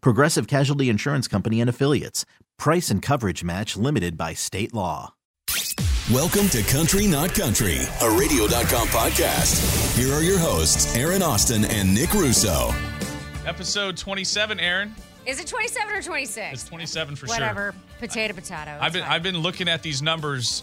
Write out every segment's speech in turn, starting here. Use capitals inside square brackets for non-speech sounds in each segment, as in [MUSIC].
Progressive Casualty Insurance Company and Affiliates. Price and coverage match limited by state law. Welcome to Country Not Country, a radio.com podcast. Here are your hosts, Aaron Austin and Nick Russo. Episode 27, Aaron. Is it 27 or 26? It's 27 for Whatever. sure. Potato, potato. I've been fine. I've been looking at these numbers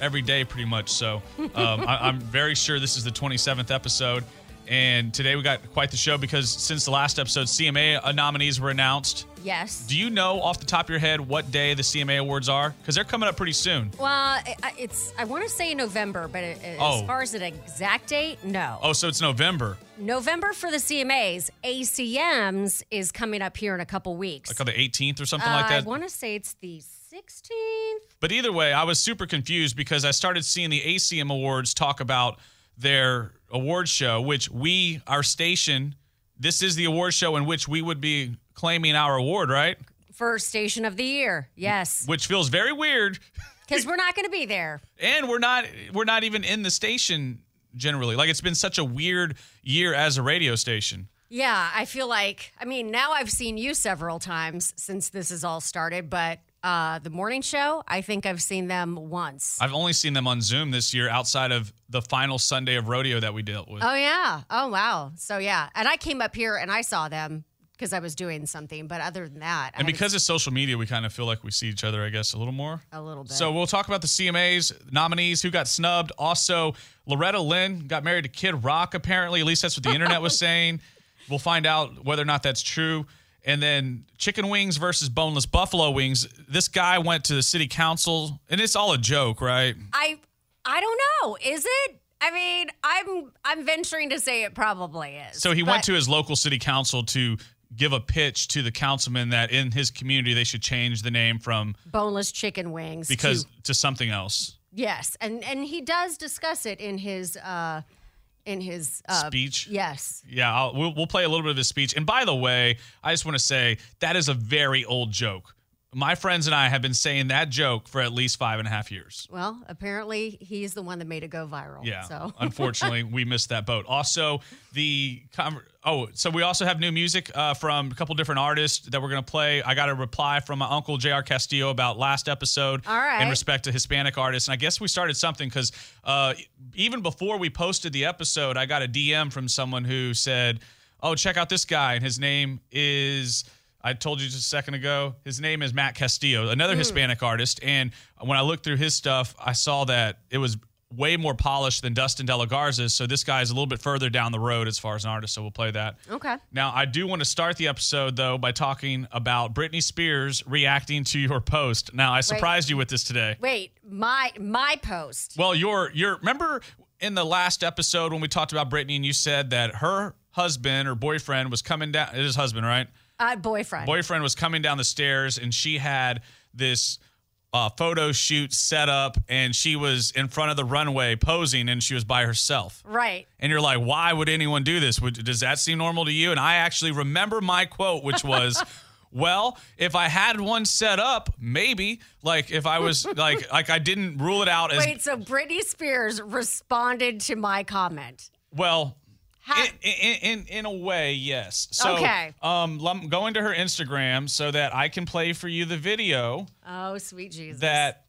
every day, pretty much. So um, [LAUGHS] I, I'm very sure this is the 27th episode. And today we got quite the show because since the last episode, CMA nominees were announced. Yes. Do you know off the top of your head what day the CMA awards are? Because they're coming up pretty soon. well, it's I want to say November, but it, as Oh. far as an exact date, no. Oh, so it's November, November for the CMAs. ACMs is coming up here in a couple weeks. like on the 18th or something Uh, like that. I want to say it's the 16th. But either way, I was super confused because I started seeing the ACM Awards talk about their award show, which we, our station, this is the award show in which we would be claiming our award, right? For Station of the Year, yes, Which feels very weird, [LAUGHS] because we're not going to be there. and we're not we're not even in the station generally. Like it's been such a weird year as a radio station. Yeah, I feel like, I mean, now I've seen you several times since this has all started, but uh, the morning show, I think I've seen them once. I've only seen them on Zoom this year outside of the final Sunday of rodeo that we dealt with. Oh yeah. Oh wow. So yeah, and I came up here and I saw them because I was doing something. But other than that, and haven't because it's social media, we kind of feel like we see each other, I guess, a little more. a little bit. So we'll talk about the CMAs nominees who got snubbed. Also, Loretta Lynn got married to Kid Rock. Apparently, at least that's what the internet was [LAUGHS] saying. We'll find out whether or not that's true. And then chicken wings versus boneless buffalo wings. This guy went to the city council, and it's all a joke, right? I I don't know. Is it? I mean, I'm I'm venturing to say it probably is. So he went to his local city council to give a pitch to the councilman that in his community they should change the name from boneless chicken wings because to, to something else. yes, and and he does discuss it in his uh in his uh, Speech? Yes. Yeah, I'll, we'll, we'll play a little bit of his speech. And by the way, I just want to say that is a very old joke. My friends and I have been saying that joke for at least five and a half years. Well, apparently he's the one that made it go viral. Yeah. So [LAUGHS] Unfortunately, we missed that boat. Also, the oh, so we also have new music uh, from a couple different artists that we're gonna play. I got a reply from my uncle Jr. Castillo about last episode. All right. In respect to Hispanic artists, and I guess we started something because uh, even before we posted the episode, I got a DM from someone who said, "Oh, check out this guy," and his name is. I told you just a second ago. His name is Matt Castillo, another hmm. Hispanic artist. And when I looked through his stuff, I saw that it was way more polished than Dustin De La Garza's. So this guy's a little bit further down the road as far as an artist. So we'll play that. okay. Now, I do want to start the episode though by talking about Britney Spears reacting to your post. Now, I surprised you with this today. Wait, my my post. Well, your your remember in the last episode when we talked about Britney and you said that her husband or boyfriend was coming down. It is husband, right? Uh, boyfriend. boyfriend was coming down the stairs and she had this uh, photo shoot set up and she was in front of the runway posing and she was by herself. right. And you're like, why would anyone do this? Would, does that seem normal to you? And I actually remember my quote, which was, [LAUGHS] well, if I had one set up, maybe. Like if I was like, [LAUGHS] like I didn't rule it out as Wait, so Britney Spears responded to my comment. well. In, in, in in a way, yes. So, Okay. um, I'm going to her Instagram so that I can play for you the video. Oh, sweet Jesus. that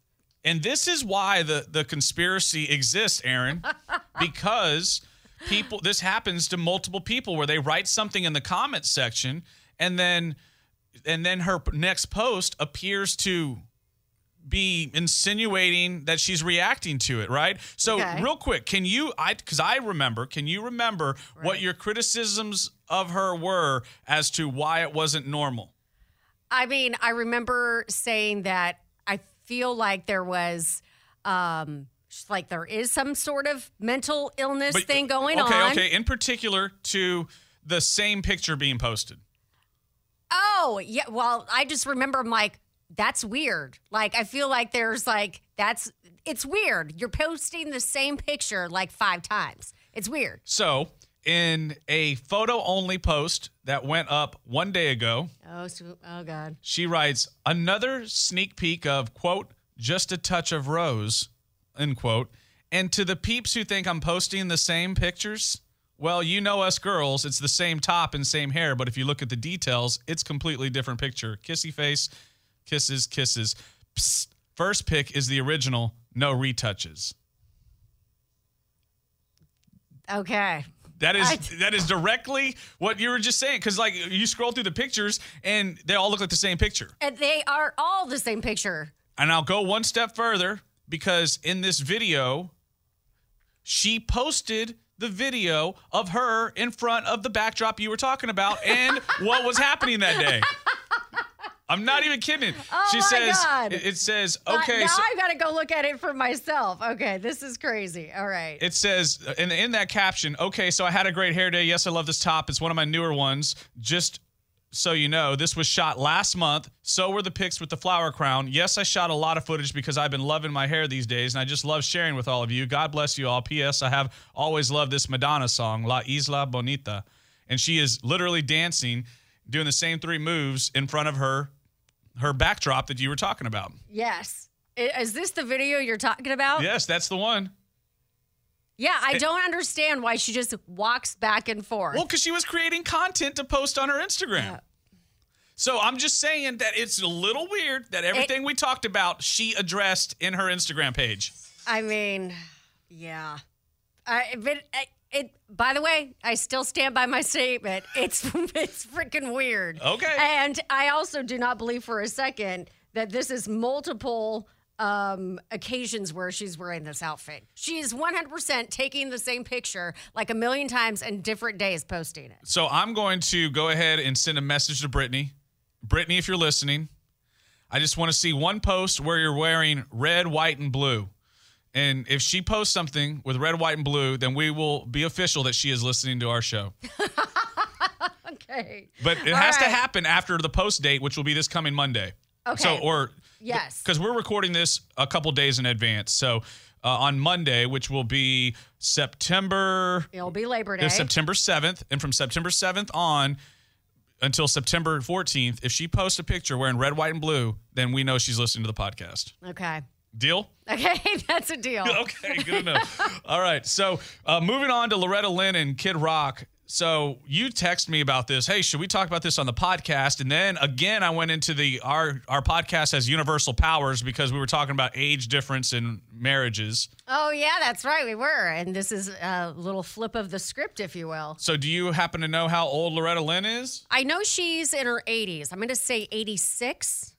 and this is why the the conspiracy exists aaron [LAUGHS] because people this happens to multiple people where they write something in the comment section and then and then her next post appears to be insinuating that she's reacting to it, right? So Okay. real quick, can you I cuz I remember, can you remember what your criticisms of her were as to why it wasn't normal? I mean, I remember saying that I feel like there was, um, like there is some sort of mental illness But- thing going okay, on. Okay, okay, in particular to the same picture being posted. Oh, yeah. Well, I just remember I'm like, that's weird. Like, I feel like there's like, that's, it's weird. You're posting the same picture like five times. It's weird. So, in a photo only post that went up one day ago, Oh, so, oh God. she writes another sneak peek of quote just a touch of rose end quote and to the peeps who think i'm posting the same pictures well you know us girls it's the same top and same hair but if you look at the details it's completely different picture kissy face kisses kisses Psst. first pick is the original no retouches Okay. That is I- [LAUGHS] that is directly what you were just saying because like you scroll through the pictures and they all look like the same picture. And they are all the same picture. And I'll go one step further because in this video, she posted the video of her in front of the backdrop you were talking about and [LAUGHS] what was happening that day. I'm not even kidding. Oh she my says God. it, says okay. now so, I got to go look at it for myself. Okay. This is crazy. All right. it says in, in that caption, okay, so I had a great hair day. Yes, I love this top. It's one of my newer ones. Just so you know, this was shot last month. So were the pics with the flower crown. Yes, I shot a lot of footage because I've been loving my hair these days and I just love sharing with all of you. God bless you all. P.S. I have always loved this Madonna song, La Isla Bonita. And she is literally dancing, doing the same three moves in front of her her backdrop that you were talking about. yes. Is this the video you're talking about? Yes, that's the one. Yeah, I don't understand why she just walks back and forth. Well, because she was creating content to post on her Instagram. So I'm just saying that it's a little weird that everything we talked about she addressed in her Instagram page. I mean, yeah. I, but I, it. By the way, I still stand by my statement. [LAUGHS] It's it's freaking weird. Okay. And I also do not believe for a second that this is multiple um occasions where she's wearing this outfit. She is 100% taking the same picture like a million times and different days posting it. So I'm going to go ahead and send a message to Britney. Britney, if you're listening, I just want to see one post where you're wearing red, white, and blue. And if she posts something with red, white, and blue, then we will be official that she is listening to our show. [LAUGHS] Okay. But it All has to happen after the post date, which will be this coming Monday. Okay. So, or Yes. because we're recording this a couple days in advance. So, uh, on Monday, which will be September, It'll be Labor Day. September seventh, and from September seventh on until September fourteenth, if she posts a picture wearing red, white, and blue, then we know she's listening to the podcast. Okay. Deal? Okay, [LAUGHS] that's a deal. [LAUGHS] Okay, good enough. All right. So uh, moving on to Loretta Lynn and Kid Rock. So you text me about this. Hey, should we talk about this on the podcast? And then again, I went into the our our podcast has universal powers because we were talking about age difference in marriages. Oh, yeah, that's right. We were. And this is a little flip of the script, if you will. So do you happen to know how old Loretta Lynn is? I know she's in her 80s. I'm going to say 86.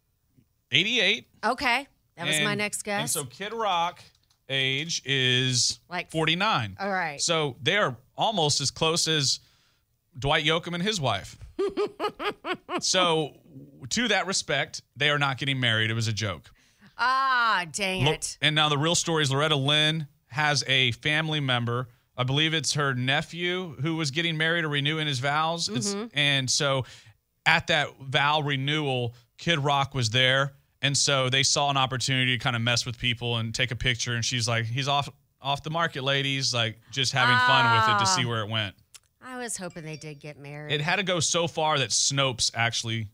88. Okay. That was my And- next And so Kid Rock age is Like- 49. All right. So they are almost as close as Dwight Yoakam and his wife. [LAUGHS] so, to that respect, they are not getting married. It was a joke. ah, dang it. And now the real story is Loretta Lynn has a family member. I believe it's her nephew who was getting married or renewing his vows. Mm-hmm. and so at that vow renewal, Kid Rock was there. And so they saw an opportunity to kind of mess with people and take a picture. And she's like, he's off off the market, ladies. Like just having fun with it to Ah. see where it went. I was hoping they did get married. It had to go so far that Snopes actually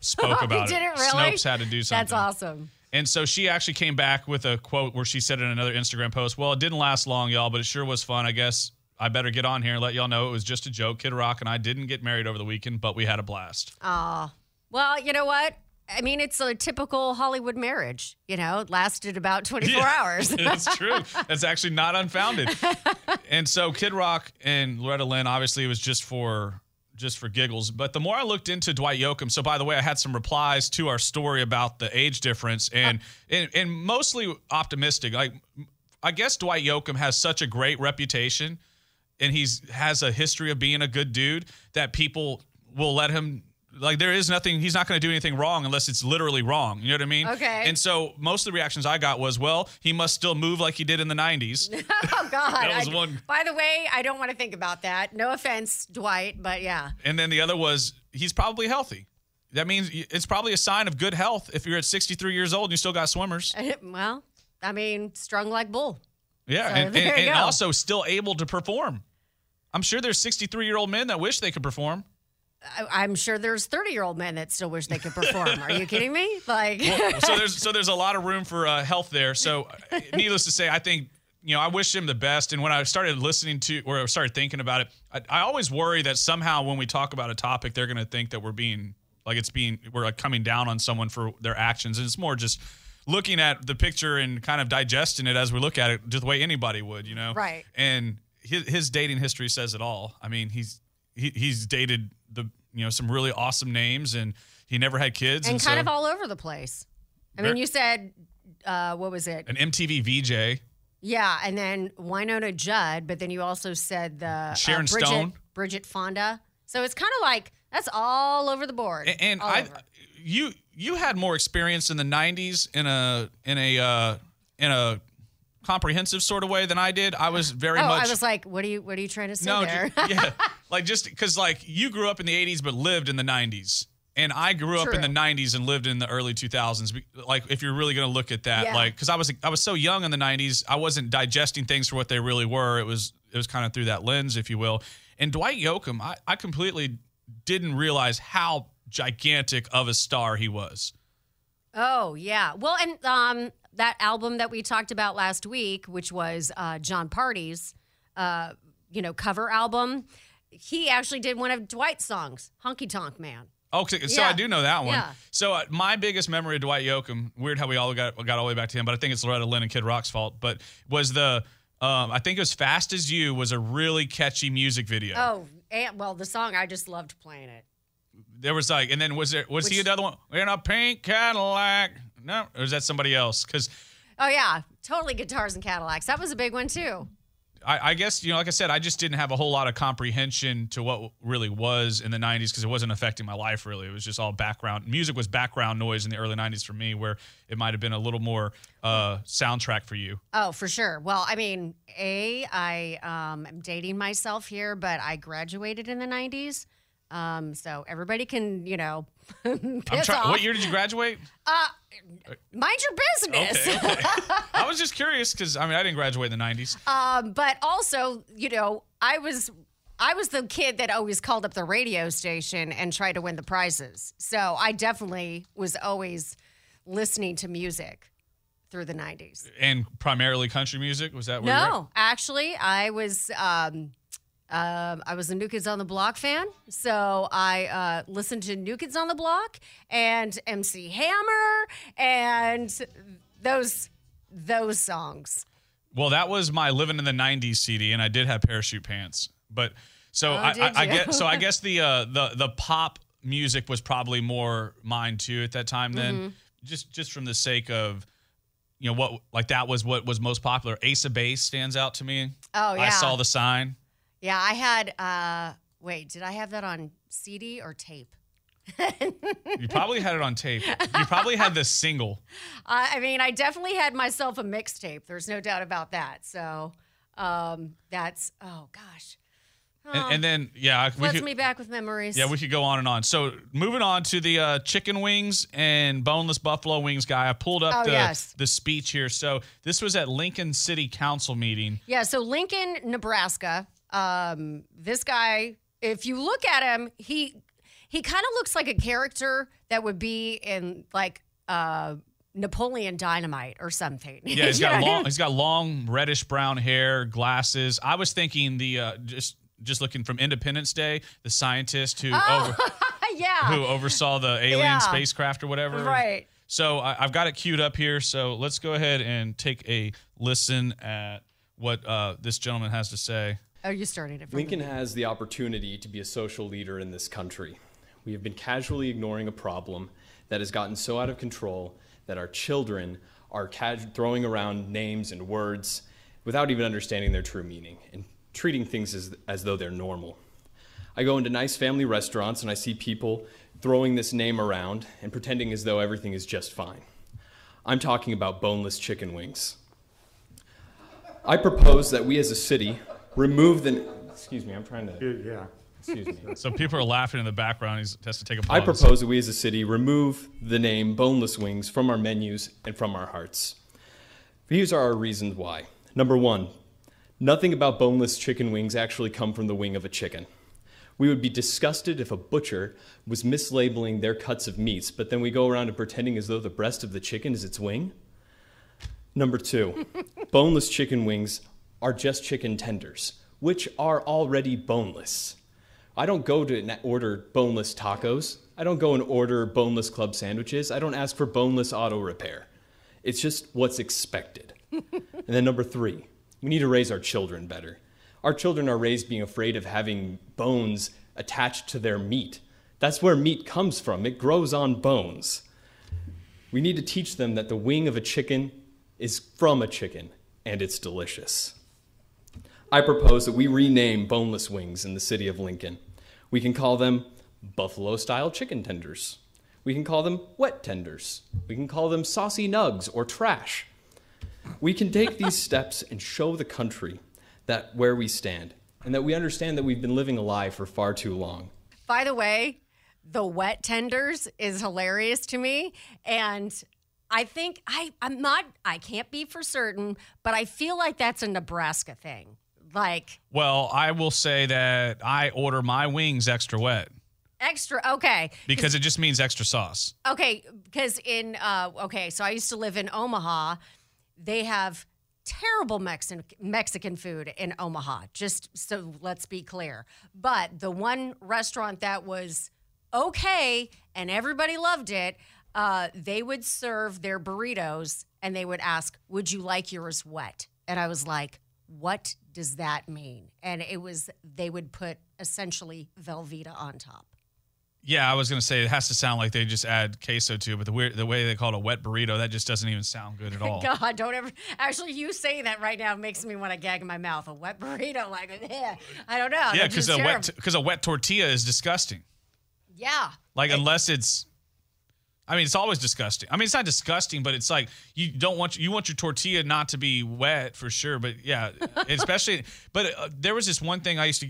spoke [LAUGHS] about it really? Snopes had to do something. That's awesome. And so she actually came back with a quote where she said in another Instagram post, Well, it didn't last long, y'all, but it sure was fun. I guess I better get on here and let y'all know it was just a joke. Kid Rock and I didn't get married over the weekend, but we had a blast. Oh, well, you know what? I mean, it's a typical Hollywood marriage. You know, it lasted about 24 Yeah. [LAUGHS] hours. [LAUGHS] That's true. That's actually not unfounded. [LAUGHS] and so Kid Rock and Loretta Lynn, obviously, it was just for just for giggles. But the more I looked into Dwight Yoakam, so by the way, I had some replies to our story about the age difference, and uh-huh. and, and mostly optimistic. Like I guess Dwight Yoakam has such a great reputation, and he's has a history of being a good dude that people will let him. Like there is nothing. He's not going to do anything wrong unless it's literally wrong. You know what I mean? Okay. And so most of the reactions I got was, well, he must still move like he did in the '90s. [LAUGHS] Oh God! [LAUGHS] That was I- one- By the way, I don't want to think about that. No offense, Dwight, but yeah. And then the other was he's probably healthy. That means it's probably a sign of good health if you're at 63 years old and you still got swimmers. [LAUGHS] Well, I mean, strung like bull. Yeah, So and, and, and also still able to perform. I'm sure there's 63 year old men that wish they could perform. I, I'm sure there's 30 year old men that still wish they could perform. Are you kidding me? [LAUGHS] Like, [LAUGHS] so there's so there's a lot of room for uh, health there. So, uh, needless to say, I think you know I wish him the best. And when I started listening to or I started thinking about it, I, I always worry that somehow when we talk about a topic, they're going to think that we're being like it's being we're like coming down on someone for their actions, and it's more just looking at the picture and kind of digesting it as we look at it, just the way anybody would, you know. Right. And his, his dating history says it all. I mean, he's he, he's dated you know some really awesome names, and he never had kids, and and, kind so, of all over the place. I mean, you said, uh, what was it? an MTV VJ. Yeah, and then Wynonna Judd, but then you also said the uh, Sharon Bridget, Stone. Bridget Fonda. So it's kind of like that's all over the board. A- and I, over. you you had more experience in the '90s in a in a uh, in a comprehensive sort of way than I did. I was very oh, much I was like, what are you? What are you trying to say no, there? ju- yeah, [LAUGHS] like just because like you grew up in the '80s but lived in the '90s. And I grew up in the '90s and lived in the early 2000s. Like, if you're really going to look at that, Yeah. like, because I was I was so young in the '90s, I wasn't digesting things for what they really were. It was it was kind of through that lens, if you will. And Dwight Yoakam, I, I completely didn't realize how gigantic of a star he was. Oh yeah. Well, and um, that album that we talked about last week, which was uh, Jon Pardi's, uh, you know, cover album. He actually did one of Dwight's songs, "Honky Tonk Man." Okay, so Yeah. I do know that one. Yeah. So uh, my biggest memory of Dwight Yoakam, weird how we all got got all the way back to him, but I think it's Loretta Lynn and Kid Rock's fault. But was the um, I think it was "Fast as You" was a really catchy music video. Oh, and, well, the song I just loved playing it. There was like, and then was there was he Which- another one in a pink Cadillac? No, or is that somebody else? Because Oh yeah, totally guitars and Cadillacs. That was a big one too. I, I guess you know, like I said, I just didn't have a whole lot of comprehension to what really was in the '90s because it wasn't affecting my life really. It was just all background music was background noise in the early '90s for me, where it might have been a little more uh, soundtrack for you. Oh, for sure. Well, I mean, a I um, am dating myself here, but I graduated in the '90s, um, so everybody can, you know, [LAUGHS] I'm piss trying. off. What year did you graduate? Mind your business. Okay, okay. [LAUGHS] I was just curious because I mean I didn't graduate in the '90s. Um, but also, you know, I was I was the kid that always called up the radio station and tried to win the prizes. So I definitely was always listening to music through the 90s. and primarily country music. Was that where you were? No, actually, I was um, um, I was a New Kids on the Block fan, so I uh, listened to New Kids on the Block and MC Hammer and those those songs. Well, that was my "Living in the '90s" CD, and I did have parachute pants. But so I, Oh, I, I you? get so I [LAUGHS] guess the uh, the the pop music was probably more mine too at that time. Then Mm-hmm. just just from the sake of you know what like that was what was most popular. Ace of Base stands out to me. Oh, yeah I saw the sign. Yeah, I had. Uh, wait, did I have that on CD or tape? You probably had it on tape. You probably had the single. [LAUGHS] I I mean, I definitely had myself a mixtape. There's no doubt about that. So um, that's oh gosh, And, and then yeah, we floods could, me back with memories. Yeah, we could go on and on. So moving on to the uh, chicken wings and boneless buffalo wings guy. I pulled up Oh, the, yes. the speech here. So this was at Lincoln City Council meeting. Yeah, so Lincoln, Nebraska. Um, this guy, if you look at him, he he kind of looks like a character that would be in like uh, Napoleon Dynamite or something. Yeah, he's [LAUGHS] got long he's got long reddish brown hair, glasses. I was thinking the uh, just just looking from Independence Day, the scientist who over, [LAUGHS] yeah, who oversaw the alien Yeah. spacecraft or whatever. right. So I, I've got it queued up here. So let's go ahead and take a listen at what uh, this gentleman has to say. Oh, you started it. From Lincoln has the opportunity to be a social leader in this country. We have been casually ignoring a problem that has gotten so out of control that our children are throwing around names and words without even understanding their true meaning and treating things as, as though they're normal. I go into nice family restaurants and I see people throwing this name around and pretending as though everything is just fine. I'm talking about boneless chicken wings. I propose that we as a city remove the. Excuse me, I'm trying to. Yeah. Excuse me. [LAUGHS] So people are laughing in the background. He has to take a pause. I propose that we as a city remove the name boneless wings from our menus and from our hearts. These are our reasons why. Number one, nothing about boneless chicken wings actually come from the wing of a chicken. We would be disgusted if a butcher was mislabeling their cuts of meats, but then we go around and pretending as though the breast of the chicken is its wing. Number two, boneless chicken wings are just chicken tenders, which are already boneless. I don't go to order boneless tacos. I don't go and order boneless club sandwiches. I don't ask for boneless auto repair. It's just what's expected. [LAUGHS] and then number three, we need to raise our children better. Our children are raised being afraid of having bones attached to their meat. That's where meat comes from, it grows on bones. We need to teach them that the wing of a chicken is from a chicken and it's delicious. I propose that we rename boneless wings in the city of Lincoln. We can call them buffalo style chicken tenders. We can call them wet tenders. We can call them saucy nugs or trash. We can take these [LAUGHS] steps and show the country that where we stand and that we understand that we've been living a lie for far too long. By the way, the wet tenders is hilarious to me. And I think I, I'm not, I can't be for certain, but I feel like that's a Nebraska thing. Like Well, I will say that I order my wings extra wet extra, okay. because it just means extra sauce. Okay, because in uh okay, so I used to live in Omaha. They have terrible Mexican Mexican food in Omaha. Just so let's be clear. But the one restaurant that was okay and everybody loved it, uh, they would serve their burritos and they would ask, "Would you like yours wet?" And I was like, "What does that mean?" And it was they would put essentially Velveeta on top. Yeah, I was gonna say it has to sound like they just add queso to, it, but the weird, the way they call it a wet burrito, that just doesn't even sound good at [LAUGHS] all. God, don't ever. Actually, you saying that right now makes me want to gag in my mouth. A wet [LAUGHS] burrito, like, [LAUGHS] yeah, I don't know. yeah, because a wet because a wet tortilla is disgusting. yeah. Like unless it's, I mean, it's always disgusting. I mean, it's not disgusting, but it's like you don't want you want your tortilla not to be wet for sure. But yeah, especially. But uh, there was this one thing I used to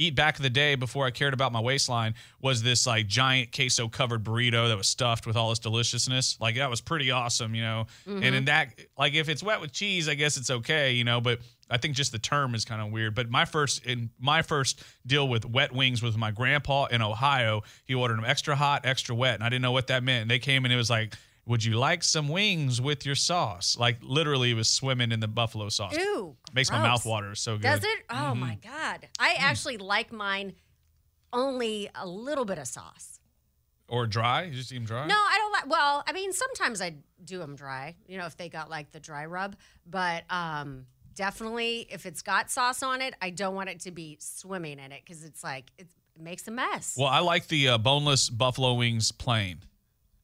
eat back in the day before I cared about my waistline was this like giant queso covered burrito that was stuffed with all this deliciousness. Like that was pretty awesome, you know. And mm-hmm. in that, like if it's wet with cheese, I guess it's okay, you know. But I think just the term is kind of weird. But my first in my first deal with wet wings was my grandpa in Ohio. He ordered them extra hot, extra wet, and I didn't know what that meant. And they came and it was like. Would you like some wings with your sauce? Like literally, it was swimming in the buffalo sauce. Ew. Makes my mouth water so good. Does it? Oh my Mm-hmm. God. I actually like mine only a little bit of sauce. Or dry? You just eat them dry? No, I don't like. Well, I mean, sometimes I do them dry. You know, if they got like the dry rub, but um, definitely if it's got sauce on it, I don't want it to be swimming in it because it's like it's, it makes a mess. Well, I like the uh, boneless buffalo wings plain,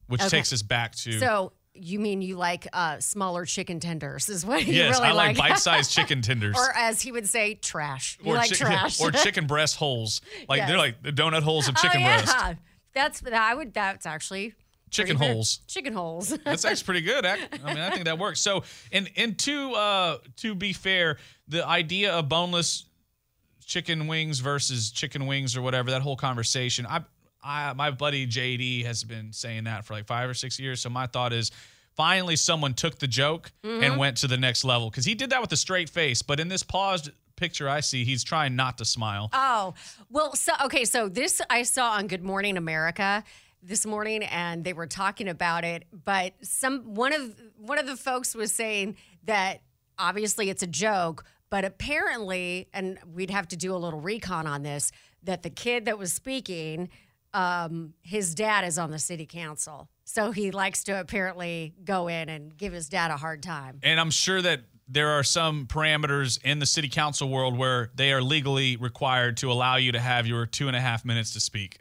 which Okay. takes us back to. So you mean you like uh, smaller chicken tenders? Is what you yes, really I like, bite-sized [LAUGHS] chicken tenders. or as he would say, trash. You or like chi- [LAUGHS] trash? or [LAUGHS] chicken breast holes. Like they're like the donut holes of chicken oh chicken yeah, breast. that's I would. That's actually Chicken holes. Chicken holes. That's actually pretty good. ac- I mean, I think that works. So, and and to uh to be fair, the idea of boneless chicken wings versus chicken wings or whatever that whole conversation. I I my buddy JD has been saying that for like five or six years. So my thought is. Finally, someone took the joke and mm-hmm. went to the next level because he did that with a straight face. But in this paused picture I see, he's trying not to smile. Oh, well, so okay, so this I saw on Good Morning America this morning and they were talking about it, but some one of one of the folks was saying that obviously it's a joke, but apparently and we'd have to do a little recon on this that the kid that was speaking um his dad is on the city council. So he likes to apparently go in and give his dad a hard time. And I'm sure that there are some parameters in the city council world where they are legally required to allow you to have your two and a half minutes to speak.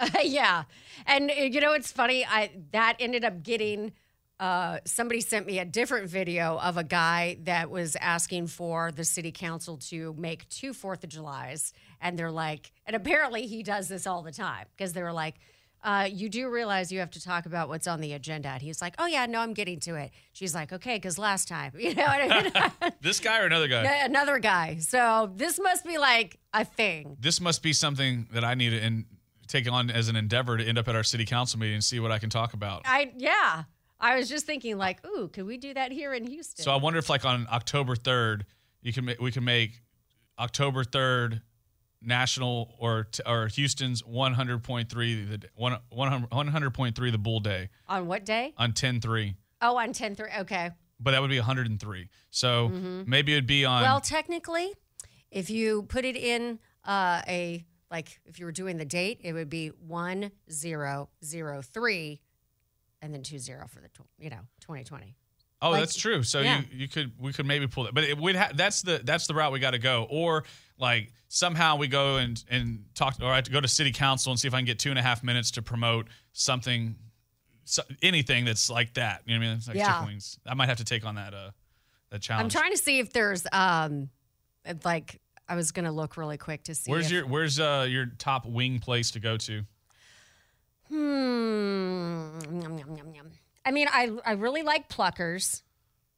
[LAUGHS] yeah. And uh, you know it's funny? I that ended up getting uh, somebody sent me a different video of a guy that was asking for the city council to make two Fourth of Julys, and they're like, and apparently he does this all the time because they were like, uh, "You do realize you have to talk about what's on the agenda?" And he's like, "Oh yeah, no, I'm getting to it." She's like, "Okay, because last time, [LAUGHS] you know what I mean." [LAUGHS] This guy or another guy? [LAUGHS] Yeah, Another guy. So this must be like a thing. This must be something that I need to in, take on as an endeavor to end up at our city council meeting and see what I can talk about. I yeah. I was just thinking like, ooh, could we do that here in Houston? So I wonder if, like, on October third, you can ma- we can make October third national or t- or Houston's one hundred point three the one one hundred point three the Bull Day on what day? on 10-3. Oh, on 10 3. Okay. but that would be 103. So maybe it would be on. Mm-hmm. Well, technically, if you put it in uh, a like if you were doing the date, it would be one zero zero three, and then two zero for the tw- you know twenty twenty. oh, like- that's true. So yeah. you you could we could maybe pull that, but it would ha- that's the that's the route we got to go. Or like somehow we go and and talk, or I have to go to city council and see if I can get two and a half minutes to promote something, so, anything that's like that. You know what I mean? It's like Yeah. chicken wings. I might have to take on that uh that challenge. I'm trying to see if there's um like I was gonna look really quick to see. Where's if- your Where's uh your top wing place to go to? Hmm. Yum, yum, yum, yum. I mean, I I really like Pluckers,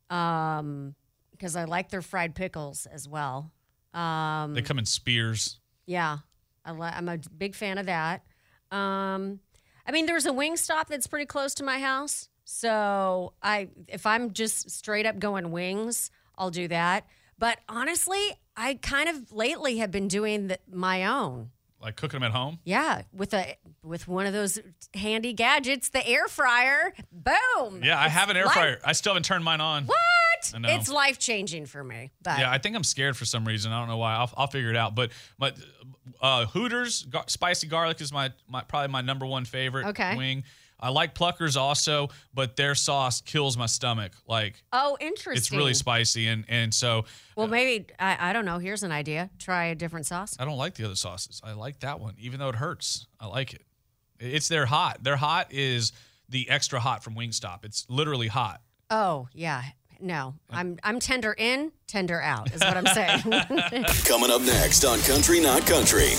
um, because I like their fried pickles as well. Um, They come in spears. yeah, I li- I'm a big fan of that. Um, I mean, there's a Wingstop that's pretty close to my house, so I if I'm just straight up going wings, I'll do that. But honestly, I kind of lately have been doing the, my own. Like cooking them at home. Yeah, with a with one of those handy gadgets, the air fryer. Boom. Yeah, I It's have an air life- fryer. I still haven't turned mine on. What? It's life changing for me. But Yeah, I think I'm scared for some reason. I don't know why. I'll, I'll figure it out. But my uh, Hooters gar- spicy garlic is my, my probably my number one favorite Okay. wing. I like Pluckers also, but their sauce kills my stomach. Like oh, interesting. it's really spicy, and and so Well, uh, maybe I, I don't know. Here's an idea. Try a different sauce. I don't like the other sauces. I like that one, even though it hurts. I like it. It's their hot. Their hot is the extra hot from Wingstop. It's literally hot. Oh yeah. No, I'm I'm tender in, tender out. Is what I'm saying. [LAUGHS] Coming up next on Country Not Country.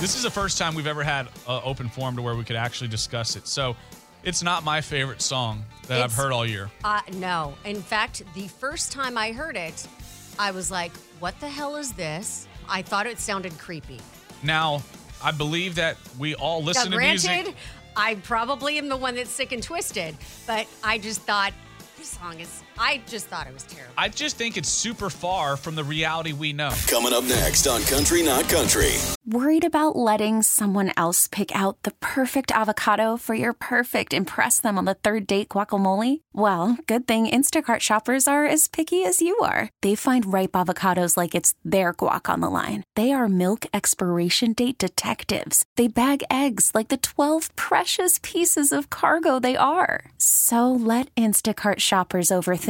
This is the first time we've ever had an open forum to where we could actually discuss it. So it's not my favorite song that I've heard all year. uh, no. In fact, the first time I heard it, I was like, "What the hell is this?" I thought it sounded creepy. Now, I believe that we all Now, listen to granted, music. I probably am the one that's sick and twisted, but I just thought this song is. I just thought it was terrible. I just think it's super far from the reality we know. Coming up next on Country Not Country. Worried about letting someone else pick out the perfect avocado for your perfect impress them on the third date guacamole? Well, good thing Instacart shoppers are as picky as you are. They find ripe avocados like it's their guac on the line. They are milk expiration date detectives. They bag eggs like the 12 precious pieces of cargo they are. So let Instacart shoppers overthink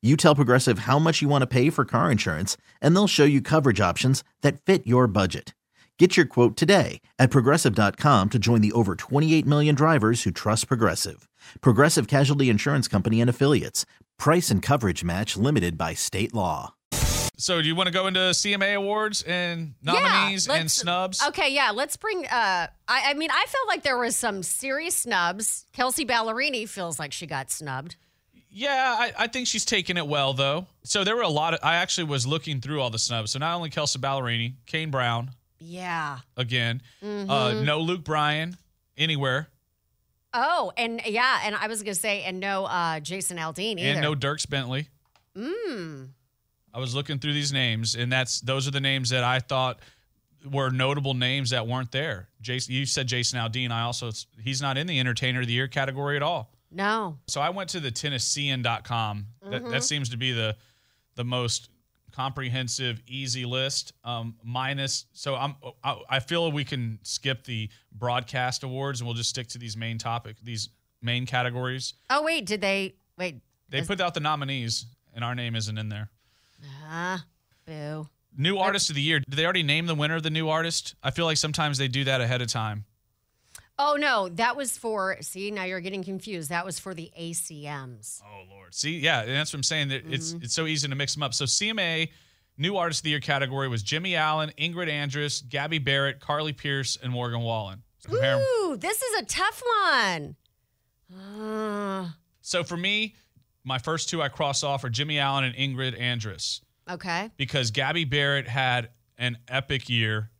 You tell Progressive how much you want to pay for car insurance, and they'll show you coverage options that fit your budget. Get your quote today at progressive.com to join the over 28 million drivers who trust Progressive. Progressive Casualty Insurance Company and Affiliates. Price and coverage match limited by state law. So, do you want to go into CMA awards and nominees Yeah, and snubs? Okay, yeah, let's bring. Uh, I, I mean, I felt like there was some serious snubs. Kelsea Ballerini feels like she got snubbed. Yeah, I, I think she's taking it well though. So there were a lot of. I actually was looking through all the snubs. So not only Kelsea Ballerini, Kane Brown Yeah. again, Mm-hmm. uh, no Luke Bryan anywhere, Oh, and yeah, and I was gonna say, and no uh, Jason Aldean either. and no Dierks Bentley. Mm. I was looking through these names, and that's those are the names that I thought were notable names that weren't there. Jason, you said Jason Aldean. I also he's not in the Entertainer of the Year category at all. No. So I went to the Tennessean.com. That, Mm-hmm. that seems to be the the most comprehensive, easy list. Um, minus, so I'm I, I feel we can skip the broadcast awards and we'll just stick to these main topic, these main categories. Oh wait, did they wait? They put out the nominees, and our name isn't in there. Ah, boo. New artist of the year. Did they already name the winner of the new artist? I feel like sometimes they do that ahead of time. Oh no, that was for. See, now you're getting confused. That was for the ACMs. Oh Lord. See, yeah, that's what I'm saying. That It's Mm-hmm. it's so easy to mix them up. So CMA new artist of the year category was Jimmy Allen, Ingrid Andress, Gabby Barrett, Carly Pearce, and Morgan Wallen. So. Ooh, this is a tough one. Uh, So for me, my first two I cross off are Jimmy Allen and Ingrid Andress okay. because Gabby Barrett had an epic year.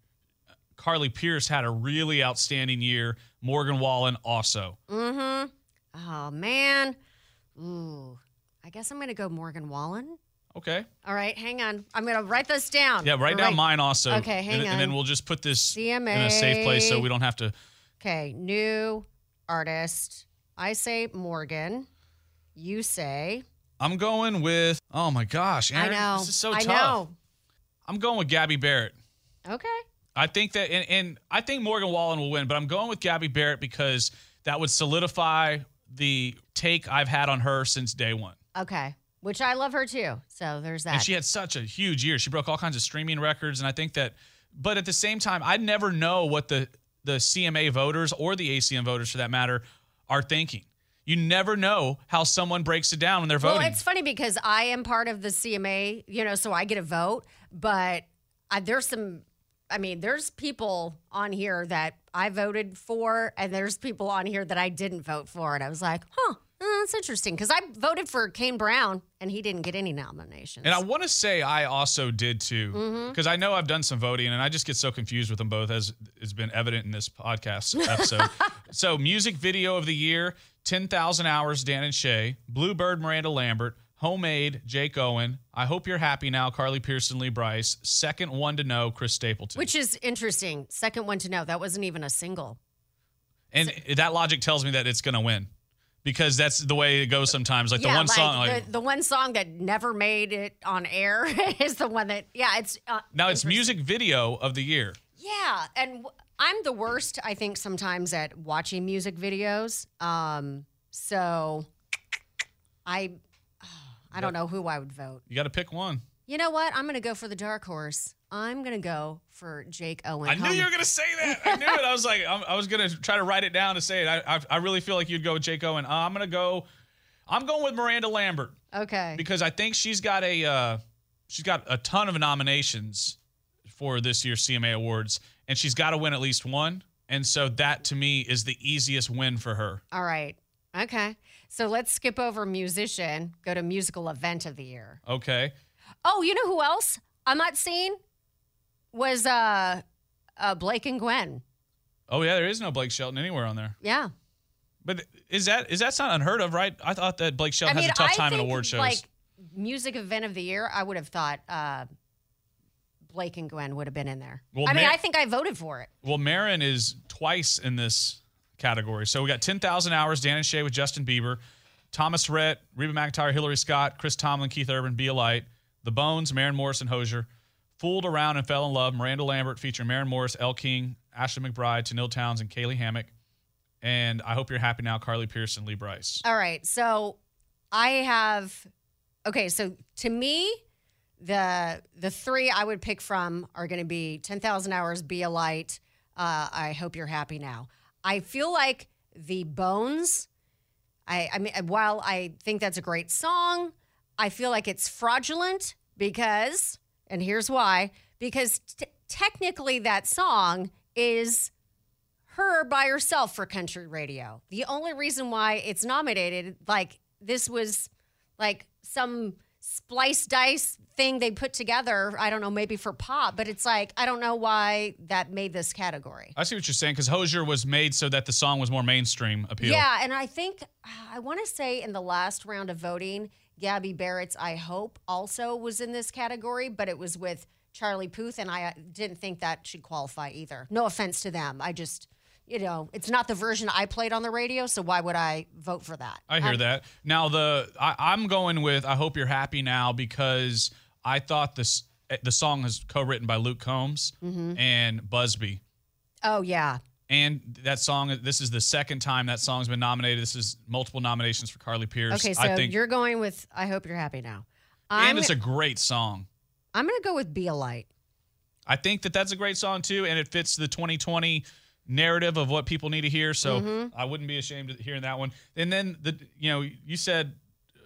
Carly Pearce had a really outstanding year. Morgan Wallen also. Mm-hmm. Oh man. Ooh. I guess I'm gonna go Morgan Wallen. Okay. All right, hang on. I'm gonna write this down. Yeah, write down right. mine also. Okay, hang and, and then on. we'll just put this in a safe place so we don't have to. Okay, new artist. I say Morgan. You say. I'm going with. Oh my gosh, Aaron, I know. This is so I tough. know. I'm going with Gabby Barrett. Okay. I think that, and, and I think Morgan Wallen will win, but I'm going with Gabby Barrett because that would solidify the take I've had on her since day one. Okay. Which I love her too. So there's that. And she had such a huge year. She broke all kinds of streaming records, and I think that. But at the same time, I never know what the the CMA voters or the ACM voters, for that matter, are thinking. You never know how someone breaks it down when they're voting. Well, it's funny because I am part of the CMA, you know, so I get a vote, but I, there's some, I mean, there's people on here that I voted for, and there's people on here that I didn't vote for. And I was like, huh, uh, that's interesting because I voted for Kane Brown and he didn't get any nominations. And I want to say I also did too, Mm-hmm. because I know I've done some voting and I just get so confused with them both, as has been evident in this podcast episode. [LAUGHS] so, music video of the year 10,000 Hours, Dan and Shay, Bluebird, Miranda Lambert, Homemade, Jake Owen, I Hope You're Happy Now, Carly Pearson, Lee Brice, Second One to Know, Chris Stapleton. Which is interesting. Second one to know. That wasn't even a single. and that logic tells me that it's going to win because that's the way it goes sometimes. Like the one song, like, the, the one song that never made it on air [LAUGHS] is the one that, yeah, it's. Uh, now it's music video of the year. Yeah, and w- I'm the worst, I think, sometimes at watching music videos. Um, so I, I don't know who I would vote. You got to pick one. You know what? I'm going to go for the dark horse. I'm going to go for Jake Owen. I knew you were gonna say that. I knew it. I was like, I'm, I was gonna try to write it down to say it. I, I, I really feel like you'd go with Jake Owen. Uh, I'm gonna go. I'm going with Miranda Lambert Okay. because I think she's got a uh, she's got a ton of nominations for this year's CMA Awards, and she's got to win at least one. And so that to me is the easiest win for her. All right. Okay. So let's skip over musician. Go to musical event of the year. Okay. Oh, you know who else I'm not seeing was uh, uh Blake and Gwen. Oh yeah, there is no Blake Shelton anywhere on there. Yeah. But is that is that's not unheard of, right? I thought that Blake Shelton I mean, has a tough I time in award shows. Like music event of the year, I would have thought uh, Blake and Gwen would have been in there. Well, I mean, I think I voted for it. Well, Maren is twice in this category. So we got 10,000 hours, Dan and Shay with Justin Bieber, Thomas Rhett, Reba McEntire, Hillary Scott, Chris Tomlin, Keith Urban, Be a Light, The Bones, Maren Morris, and Hozier, Fooled Around and Fell in Love, Miranda Lambert featuring Maren Morris, Elle King, Ashley McBryde, Tenille Townes, and Caylee Hammack. And I Hope You're Happy Now, Carly Pearson, Lee Brice. All right, so I have. Okay, so to me, the the three I would pick from are going to be ten thousand hours, be a light. Uh, I hope you're happy now. I feel like the Bones. I I mean, uh, while I think that's a great song, I feel like it's fraudulent because, and here's why: because t- technically that song is her by herself for country radio. The only reason why it's nominated, like this was like some splice dice thing they put together. I don't know, maybe for pop, but it's like I don't know why that made this category. I see what you're saying because Hozier was made so that the song was more mainstream appeal. Yeah, and I think I want to say in the last round of voting, Gabby Barrett's "I Hope" also was in this category, but it was with Charlie Puth, and I uh, didn't think that should qualify either. No offense to them, I just. You know, it's not the version I played on the radio, so why would I vote for that? I hear Um, that. Now the I, I'm going with I hope you're happy now because I thought this the song is co-written by Luke Combs Mm-hmm. and Busby. Oh yeah, And that song, this is the second time that song's been nominated. This is multiple nominations for Carly Pearce. Okay, so I think, you're going with I hope you're happy now. and I'm, it's a great song. I'm gonna go with Be a Light. I think that that's a great song too, and it fits the 2020 narrative of what people need to hear. So Mm-hmm. I wouldn't be ashamed of hearing that one. And then the you know you said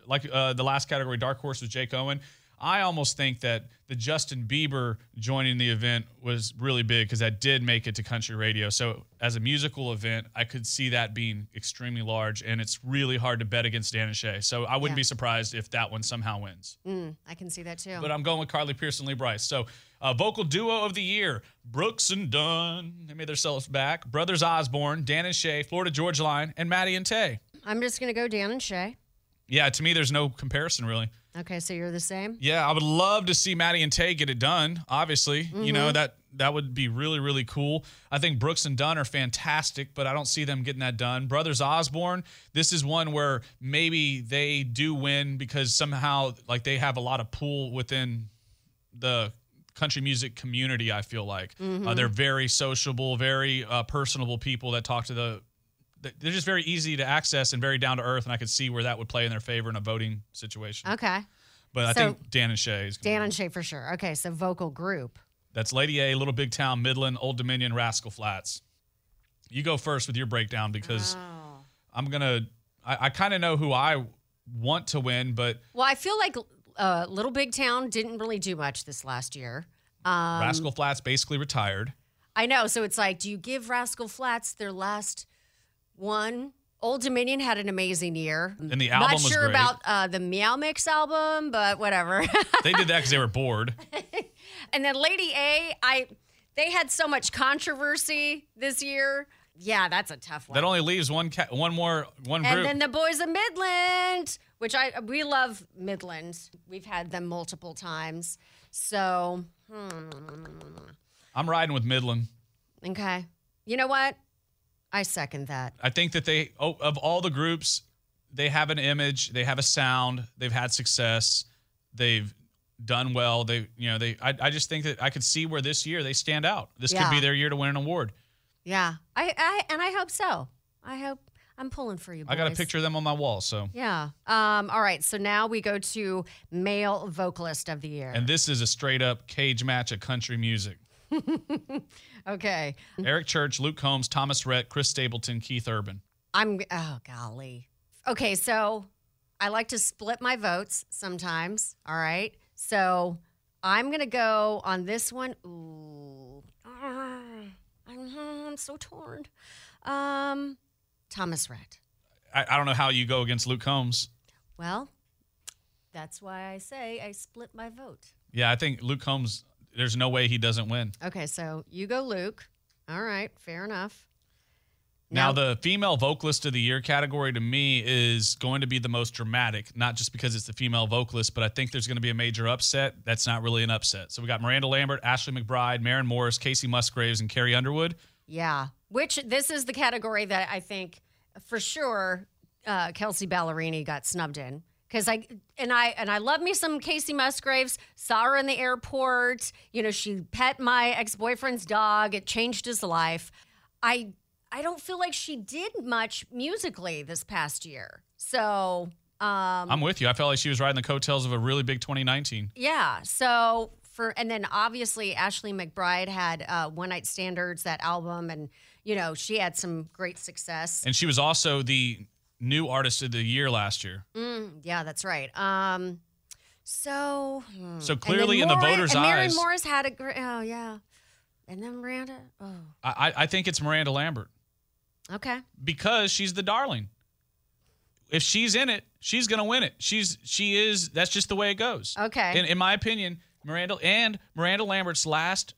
like uh, the last category, Dark Horse was Jake Owen. I almost think that the Justin Bieber joining the event was really big because that did make it to country radio. So as a musical event, I could see that being extremely large, and it's really hard to bet against Dan and Shay. So I wouldn't Yeah. be surprised if that one somehow wins. Mm, I can see that too. But I'm going with Carly and Lee Brice. So, uh, vocal duo of the year: Brooks and Dunn. They made themselves back. Brothers Osborne, Dan and Shay, Florida Georgia Line, and Maddie and Tay. I'm just gonna go Dan and Shay. Yeah, to me, there's no comparison really. Okay, so you're the same. Yeah, I would love to see Maddie and Tay get it done. Obviously, you know that that would be really really cool. I think Brooks and Dunn are fantastic, but I don't see them getting that done. Brothers Osborne, this is one where maybe they do win because somehow like they have a lot of pull within the country music community. I feel like uh, they're very sociable, very uh, personable people that talk to the. They're just very easy to access and very down to earth, and I could see where that would play in their favor in a voting situation. Okay, But I So- think Dan and Shay is gonna Dan and Shay for sure. Okay, so vocal group. That's Lady A, Little Big Town, Midland, Old Dominion, Rascal Flatts. You go first with your breakdown because Oh. I'm gonna. I, I kind of know who I want to win, but Well, I feel like uh, Little Big Town didn't really do much this last year. Um, Rascal Flatts basically retired. I know. So it's like, do you give Rascal Flatts their last one? Old Dominion had an amazing year. And the album Not was sure great. about uh, the Meow Mix album, but whatever. They did that because they were bored. [LAUGHS] and then Lady A, I they had so much controversy this year. Yeah, that's a tough one. That only leaves one ca- one more one and then the boys of Midland, which I we love Midland. We've had them multiple times. So, hmm, I'm riding with Midland. okay. You know what? I second that. I think that they oh, of all the groups, they have an image, they have a sound, they've had success, they've done well. They you know they I, I just think that I could see where this year they stand out. This could be their year to win an award. Yeah. I, I and I hope so. I hope I'm pulling for you. Boys. I got a picture of them on my wall. So, Yeah. Um, all right. So now we go to male vocalist of the year. and this is a straight up cage match of country music. [LAUGHS] okay. Eric Church, Luke Combs, Thomas Rhett, Chris Stapleton, Keith Urban. I'm oh golly. Okay, so I like to split my votes sometimes. All right. So I'm gonna go on this one. Ooh. I'm, I'm so torn. Um Thomas Rhett. I, I don't know how you go against Luke Combs. Well, that's why I say I split my vote. Yeah, I think Luke Combs. There's no way he doesn't win. Okay, so you go Luke. All right, fair enough. Now, the female vocalist of the year category to me is going to be the most dramatic, not just because it's the female vocalist, but I think there's going to be a major upset. That's not really an upset. So we got Miranda Lambert, Ashley McBryde, Maren Morris, Kacey Musgraves, and Carrie Underwood. Yeah, which this is the category that I think for sure uh, Kelsea Ballerini got snubbed in because I and I and I love me some Kacey Musgraves. Saw her in the airport. You know, she pet my ex boyfriend's dog. It changed his life. I I don't feel like she did much musically this past year. So um, I'm with you. I felt like she was riding the coattails of a really big 2019. yeah. So for and then obviously Ashley McBryde had uh, One Night Standards that album, and you know she had some great success. And she was also the new artist of the year last year. Mm, yeah, that's right. Um, so hmm. So clearly, in the voters' and Maren eyes, Morris had a great. Oh yeah, and then Miranda. Oh, I, I think it's Miranda Lambert okay. because she's the darling. if she's in it, she's gonna win it. She's she is. That's just the way it goes. Okay. In, in my opinion, Miranda and Miranda Lambert's last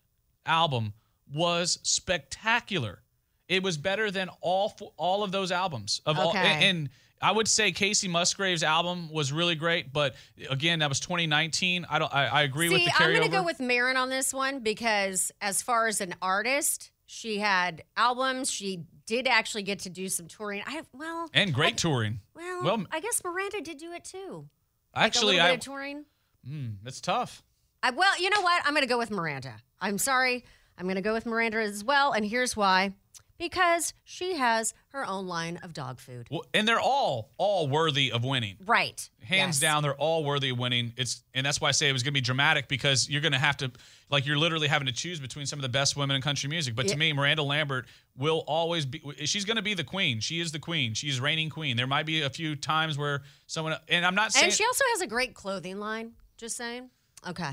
album was spectacular. It was better than all all of those albums of all. Okay. And, and I would say Kacey Musgrave's album was really great, but again, that was 2019. I don't. I, I agree with See, the I'm going to go with Maren on this one because, as far as an artist, she had albums. She did actually get to do some touring. I have, well, and great I- touring. Well, Well, I guess Miranda did do it too. Actually, like a I bit of touring. mm, that's tough. I, well, you know what? I'm going to go with Miranda. I'm sorry. I'm going to go with Miranda as well. And here's why because she has her own line of dog food. Well, and they're all all worthy of winning. Right. Hands Yes. down, they're all worthy of winning. It's and that's why I say it was going to be dramatic because you're going to have to, like, you're literally having to choose between some of the best women in country music. But to Yeah. me, Miranda Lambert will always be. She's going to be the queen. She is the queen. She's reigning queen. There might be a few times where someone, and I'm not saying. And she also has a great clothing line. Just saying. Okay.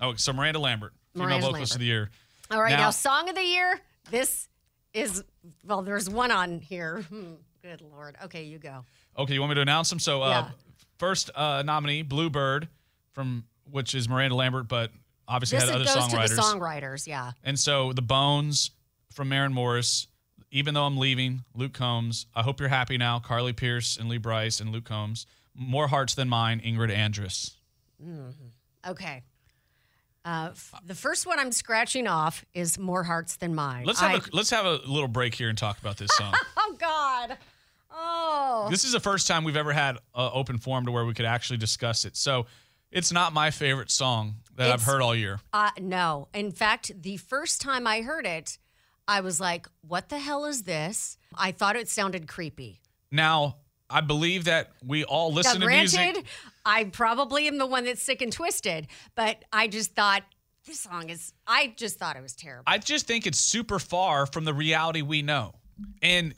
oh, so Miranda Lambert, female Miranda vocalist of the year. All right. Now- Now, song of the year. This is, well, there's one on here. Hmm, good Lord. Okay, you go. Okay, you want me to announce them? So, uh, Yeah. first uh, nominee, Bluebird, from which is Miranda Lambert, but obviously This had other goes songwriters. to the songwriters. Yeah. And so the Bones from Maren Morris, even though I'm leaving, Luke Combs. I hope you're happy now. Carly Pearce and Lee Brice and Luke Combs. More hearts than mine. Ingrid Andress. Okay. Uh, f- the first one I'm scratching off is More Hearts Than Mine. Let's have a let's have a little break here and talk about this song. [LAUGHS] Oh, God. Oh. this is the first time we've ever had an open forum to where we could actually discuss it. So it's not my favorite song that I've heard all year. Uh, no. In fact, the first time I heard it, I was like, what the hell is this? I thought it sounded creepy. Now I believe that we all listen now, to music. I probably am the one that's sick and twisted, but I just thought this song is, I just thought it was terrible. I just think it's super far from the reality we know. And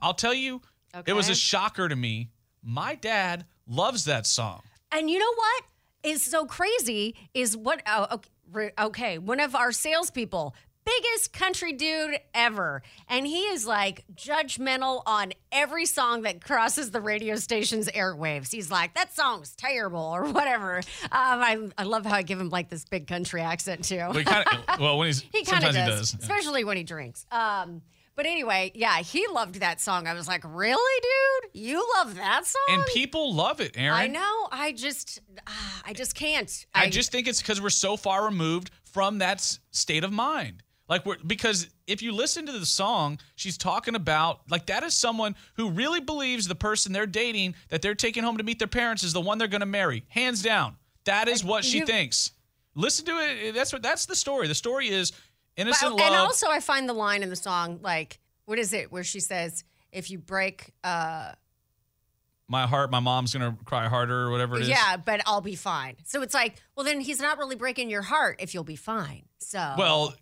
I'll tell you, it was a shocker to me. My dad loves that song. And you know what is so crazy is what, oh, okay, okay, one of our salespeople, biggest country dude ever. And he is like judgmental on every song that crosses the radio station's airwaves. He's like, that song's terrible or whatever. Um, I, I love how I give him like this big country accent too. Well, he kind of, [LAUGHS] well when he's He kind of sometimes does, he does. especially when he drinks. Um, but anyway, yeah, he loved that song. I was like, really, dude? You love that song? And people love it, Aaron. I know. I just, ah, I just can't. I just think it's because we're so far removed from that state of mind. Like we're because if you listen to the song, she's talking about like that is someone who really believes the person they're dating that they're taking home to meet their parents is the one they're going to marry. Hands down. That is what she you- thinks. Listen to it. That's what that's the story. The story is innocent But- love. and also, I find the line in the song like, what is it? Where she says, "If you break, uh, my heart, my mom's going to cry harder or whatever it is. yeah, but I'll be fine." So it's like, well, then he's not really breaking your heart if you'll be fine. So Well,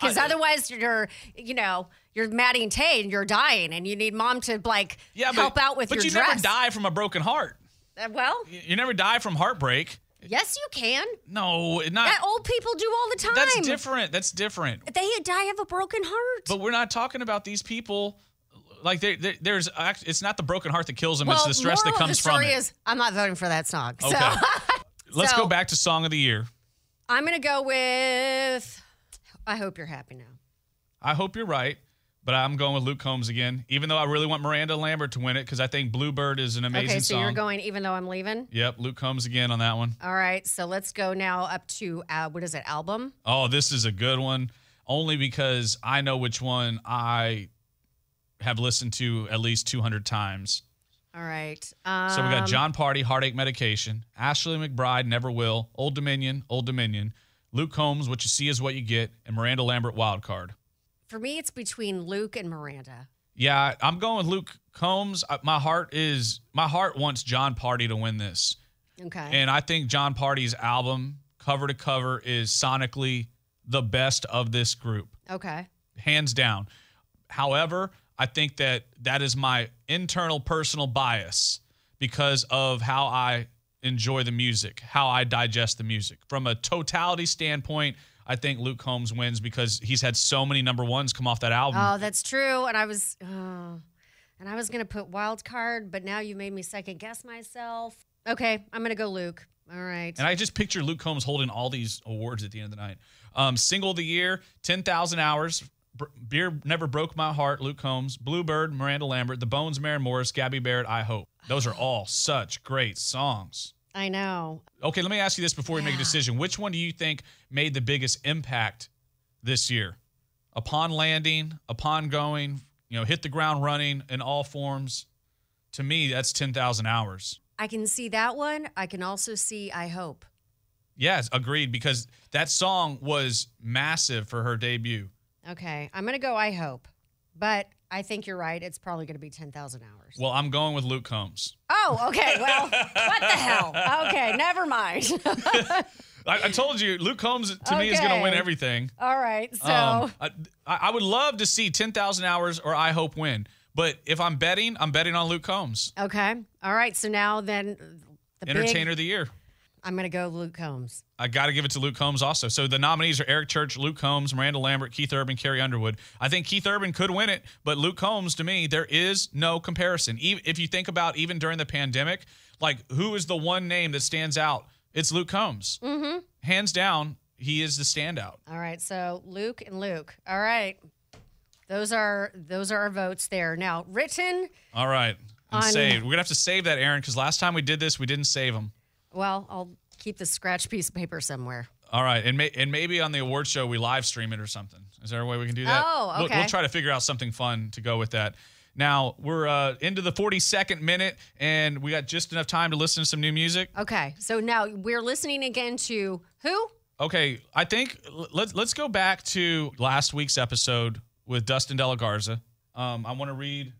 because otherwise you're, you know, you're Maddie and Tay and you're dying, and you need mom to like yeah, help but, out with but your you dress. never die from a broken heart. Uh, well, You you never die from heartbreak. yes, you can. No, not. That old people do all the time. That's different. That's different. They die of a broken heart. But we're not talking about these people. Like there, there- there's, it's not the broken heart that kills them. well, it's the stress that comes the from it. is I'm not voting for that song. Okay. So [LAUGHS] Let's so- go back to song of the year. I'm gonna go with. I hope you're happy now. I hope you're right, but I'm going with Luke Combs again. Even though I really want Miranda Lambert to win it because I think Bluebird is an amazing song. okay, so song. you're going even though I'm leaving. Yep, Luke Combs again on that one. All right, so let's go now up to uh, what is it? Album. Oh, this is a good one. Only because I know which one I have listened to at least 200 times. All right. Um, So we got Jon Pardi, Heartache Medication, Ashley McBryde, Never Will, Old Dominion, Old Dominion, Luke Combs, What You See Is What You Get, and Miranda Lambert, Wild Card. For me, it's between Luke and Miranda. Yeah, I'm going with Luke Combs. My heart is my heart wants Jon Pardi to win this. Okay. And I think Jon Pardi's album, cover to cover, is sonically the best of this group. okay. hands down. However, I think that that is my internal personal bias because of how I enjoy the music, how I digest the music. From a totality standpoint, I think Luke Combs wins because he's had so many number ones come off that album. Oh, that's true. And I was. Oh, And I was going to put wild card, but now you made me second guess myself. Okay, I'm going to go Luke. All right. And I just picture Luke Combs holding all these awards at the end of the night. Um, single of the year, 10,000 hours. Br- Beer Never Broke My Heart, Luke Combs. Bluebird, Miranda Lambert. The Bones, Maren Morris. Gabby Barrett, I Hope. Those are all such great songs. I know. Okay, let me ask you this before we make a decision. Which one do you think made the biggest impact this year? Upon landing, upon going, you know, hit the ground running in all forms. To me, that's 10,000 hours. I can see that one. I can also see I Hope. Yes, agreed, because that song was massive for her debut. Okay, I'm going to go I Hope. But I think you're right. It's probably going to be 10,000 hours. Well, I'm going with Luke Combs. Oh, okay. Well, what the hell? Okay, [LAUGHS] never mind. I, I told you, Luke Combs to me is going to win everything. All right. So, Um, I, I would love to see 10,000 hours or I Hope win. But if I'm betting, I'm betting on Luke Combs, okay. All right. So now then the Entertainer big, of the Year. I'm going to go Luke Combs. I got to give it to Luke Combs also. So the nominees are Eric Church, Luke Combs, Miranda Lambert, Keith Urban, Carrie Underwood. I think Keith Urban could win it, but Luke Combs, to me, there is no comparison. Even if you think about even during the pandemic, like who is the one name that stands out? It's Luke Combs. Mm-hmm. Hands down, he is the standout. All right. So Luke and Luke. All right. Those are those are our votes there. Now, written, All right. And On- saved. We're gonna have to save that, Aaron, because last time we did this, we didn't save them. Well, I'll keep the scratch piece of paper somewhere. All right, and may, and maybe on the award show we live stream it or something. Is there a way we can do that? Oh, We'll- We'll, try to figure out something fun to go with that. Now we're uh, into the 42nd minute, and we got just enough time to listen to some new music. Okay. So now we're listening again to who? Okay, I think let's let's go back to last week's episode with Dustin Della Garza. Um, I want to read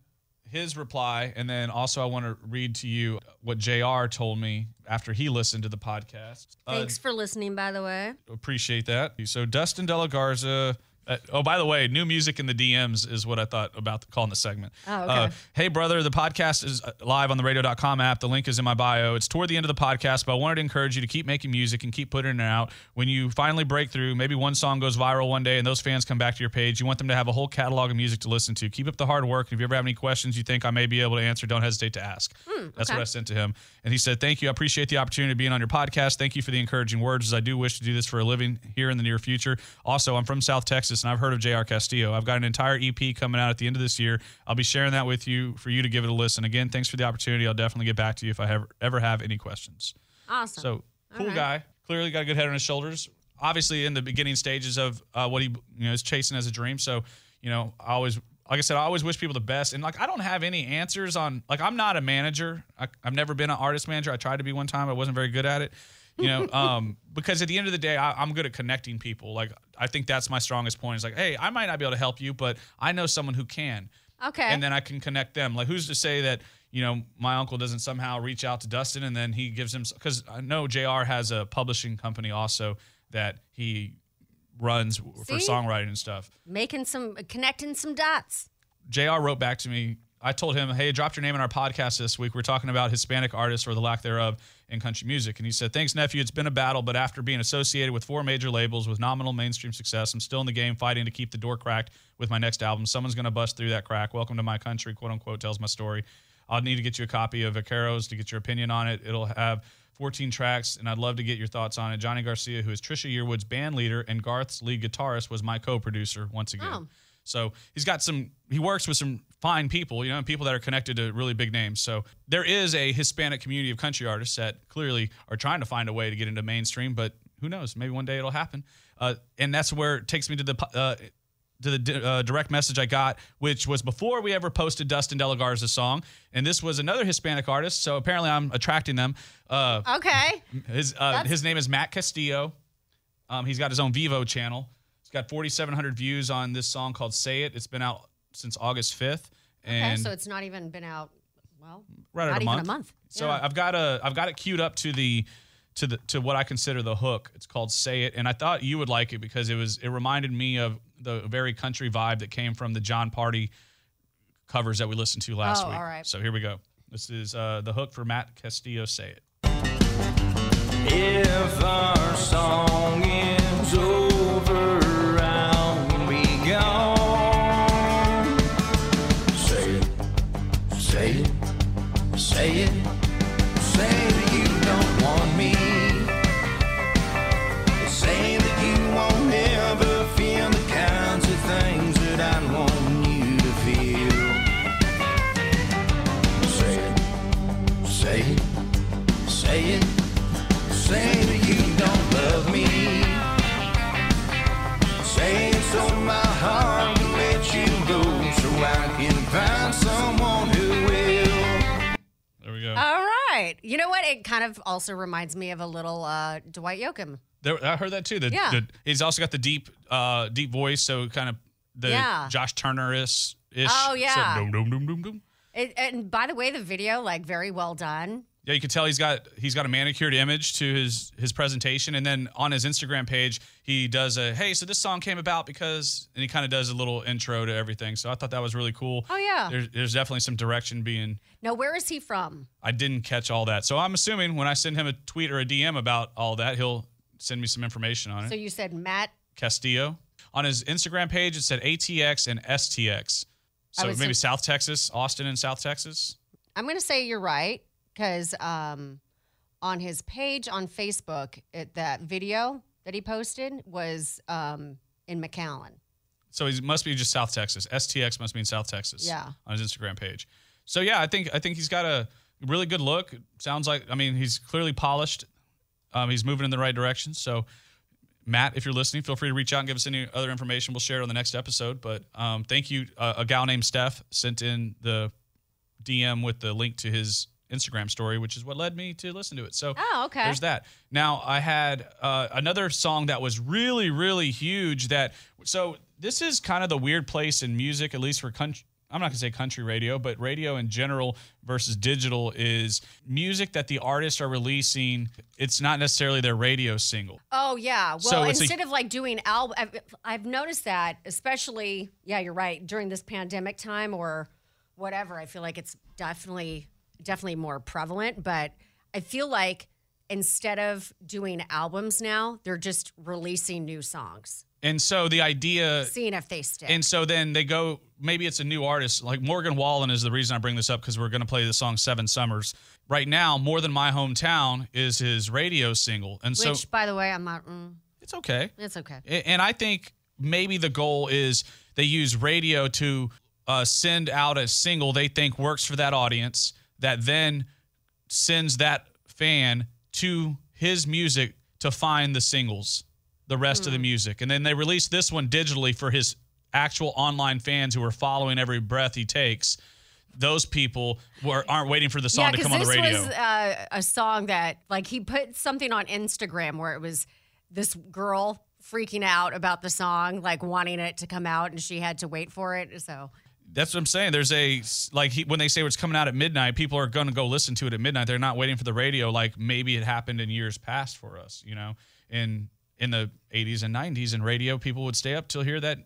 his reply, and then also I want to read to you what Jr. told me after he listened to the podcast. Uh, Thanks for listening, by the way. appreciate that. So Dustin Della Garza. Uh, oh, by the way, new music in the DMs is what I thought about calling the segment. Oh, okay. Uh, hey, brother, the podcast is uh, live on the radio.com app. The link is in my bio. It's toward the end of the podcast, but I wanted to encourage you to keep making music and keep putting it out. When you finally break through, maybe one song goes viral one day and those fans come back to your page. You want them to have a whole catalog of music to listen to. Keep up the hard work. If you ever have any questions you think I may be able to answer, don't hesitate to ask. That's what I sent to him. And he said, Thank you. I appreciate the opportunity of being on your podcast. Thank you for the encouraging words, as I do wish to do this for a living here in the near future. Also, I'm from South Texas and I've heard of J.R. Castillo. I've got an entire EP coming out at the end of this year. I'll be sharing that with you for you to give it a listen. Again, thanks for the opportunity. I'll definitely get back to you if I have, ever have any questions. Awesome. So cool right. guy. Clearly got a good head on his shoulders. Obviously in the beginning stages of uh, what he you know is chasing as a dream. So you know I always like I said I always wish people the best. And like I don't have any answers on like I'm not a manager. I, I've never been an artist manager. I tried to be one time. I wasn't very good at it. You know, um, because at the end of the day, I, I'm good at connecting people. Like I think that's my strongest point. Is like, hey, I might not be able to help you, but I know someone who can okay. and then I can connect them. Like, who's to say that you know my uncle doesn't somehow reach out to Dustin and then he gives him because I know Jr. has a publishing company also that he runs for songwriting and stuff. Making some, connecting some dots. Jr. wrote back to me. I told him, "Hey, dropped your name in our podcast this week. We're talking about Hispanic artists or the lack thereof in country music." And he said, "Thanks, nephew. It's been a battle, but after being associated with four major labels with nominal mainstream success, I'm still in the game, fighting to keep the door cracked with my next album. Someone's going to bust through that crack. Welcome to my country, quote unquote. Tells my story. I'll need to get you a copy of Vaqueros to get your opinion on it. It'll have." 14 tracks, and I'd love to get your thoughts on it. Johnny Garcia, who is Trisha Yearwood's band leader and Garth's lead guitarist, was my co producer once again. Oh. So he's got some, he works with some fine people, you know, and people that are connected to really big names. So there is a Hispanic community of country artists that clearly are trying to find a way to get into mainstream, but who knows? Maybe one day it'll happen. Uh, and that's where it takes me to the, uh, to the uh, direct message I got, which was before we ever posted Dustin Della Garza's song. And this was another Hispanic artist. So apparently I'm attracting them. Uh, Okay. his uh, his name is Matt Castillo. Um, he's got his own Vevo channel. He's got 4,700 views on this song called "Say It." It's been out since August 5th, Okay. and So it's not even been out, well, right not a even month. a month. So Yeah. I, I've got a I've got it queued up to the to the to what I consider the hook. It's called "Say It," and I thought you would like it because it was it reminded me of the very country vibe that came from the Jon Pardi covers that we listened to last Oh, week. all right. So here we go. This is uh, the hook for Matt Castillo. "Say It." You know what? It kind of also reminds me of a little uh, Dwight Yoakam. There, I heard that too. The, Yeah. the- he's also got the deep, uh, deep voice, so kind of the Yeah. Josh Turner is ish. Oh, yeah. So, dum, dum, dum. It, and by the way, the video like very well done. Yeah, you can tell he's got he's got a manicured image to his his presentation, and then on his Instagram page he does a hey, so this song came about because, and he kind of does a little intro to everything. So I thought that was really cool. Oh, yeah. there's, there's definitely some direction being. Now, where is he from? I didn't catch all that, so I'm assuming when I send him a tweet or a DM about all that, he'll send me some information on it. So you said Matt. Castillo. On his Instagram page, it said ATX and STX. So maybe so- South Texas, Austin and South Texas. I'm going to say you're right because um, on his page on Facebook, it, that video that he posted was um, in McAllen. So he must be just South Texas. STX must mean South Texas. Yeah. On his Instagram page. So yeah, I think I think he's got a really good look. Sounds like I mean he's clearly polished. Um, he's moving in the right direction. So Matt, if you're listening, feel free to reach out and give us any other information. We'll share it on the next episode. But um, thank you. Uh, a gal named Steph sent in the DM with the link to his Instagram story, which is what led me to listen to it. So Oh, okay. there's that. Now I had uh, another song that was really, really huge. That so this is kind of the weird place in music, at least for country. I'm not gonna say country radio, but radio in general versus digital is music that the artists are releasing. It's not necessarily their radio single. Oh yeah. Well, So it's a- instead of like doing album, I've, I've noticed that, especially yeah, you're right during this pandemic time or whatever. I feel like it's definitely definitely more prevalent, but I feel like instead of doing albums now, they're just releasing new songs, And so the idea seeing if they stick. And so then they go, maybe it's a new artist. Like Morgan Wallen is the reason I bring this up because we're going to play the song Seven Summers. Right now, More Than My Hometown is his radio single. And so Which, by the way, I'm not. Mm, it's okay. it's okay. And I think maybe the goal is they use radio to uh, send out a single they think works for that audience that then sends that fan to his music to find the singles, the rest of the music. And then they release this one digitally for his actual online fans who are following every breath he takes. Those people were, aren't waiting for the song yeah, to come on the radio. this was uh, a song that, like, he put something on Instagram where it was this girl freaking out about the song, like wanting it to come out, and she had to wait for it. So, That's what I'm saying. There's a like he, when they say it's coming out at midnight, people are going to go listen to it at midnight. They're not waiting for the radio like maybe it happened in years past for us. You know, in in the 80s and 90s in radio, people would stay up till hear that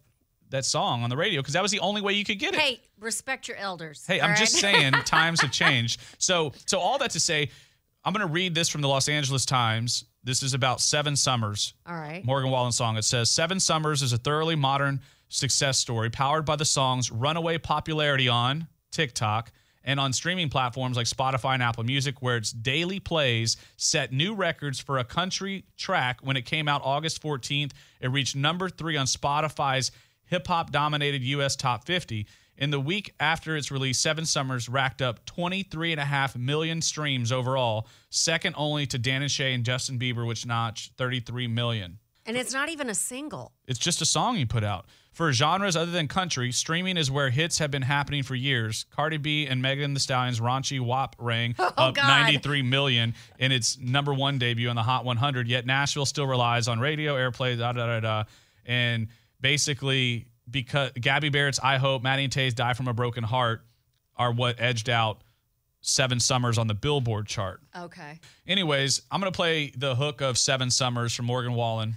that song on the radio because that was the only way you could get it. hey, respect your elders. Hey, I'm just [LAUGHS] saying times have changed. So, so all that to say, I'm going to read this from the Los Angeles Times. This is about Seven Summers. All right. Morgan Wallen song. It says Seven Summers is a thoroughly modern success story powered by the song's runaway popularity on TikTok and on streaming platforms like Spotify and Apple Music, where its daily plays set new records for a country track. When it came out August 14th, it reached number three on Spotify's hip hop dominated US top 50. In the week after its release, Seven Summers racked up 23.5 million streams overall, second only to Dan and Shay and Justin Bieber, which notched 33 million. And it's not even a single. It's just a song you put out. For genres other than country, streaming is where hits have been happening for years. Cardi B and Megan Thee Stallion's raunchy WAP rang [LAUGHS] oh, up Oh, God. 93 million in its number one debut on the Hot 100. Yet Nashville still relies on radio airplay, da da da da. And basically, because Gabby Barrett's "I Hope," Maddie and Tay's "Die from a Broken Heart" are what edged out Seven Summers on the Billboard chart. Okay. Anyways, I'm gonna play the hook of Seven Summers from Morgan Wallen.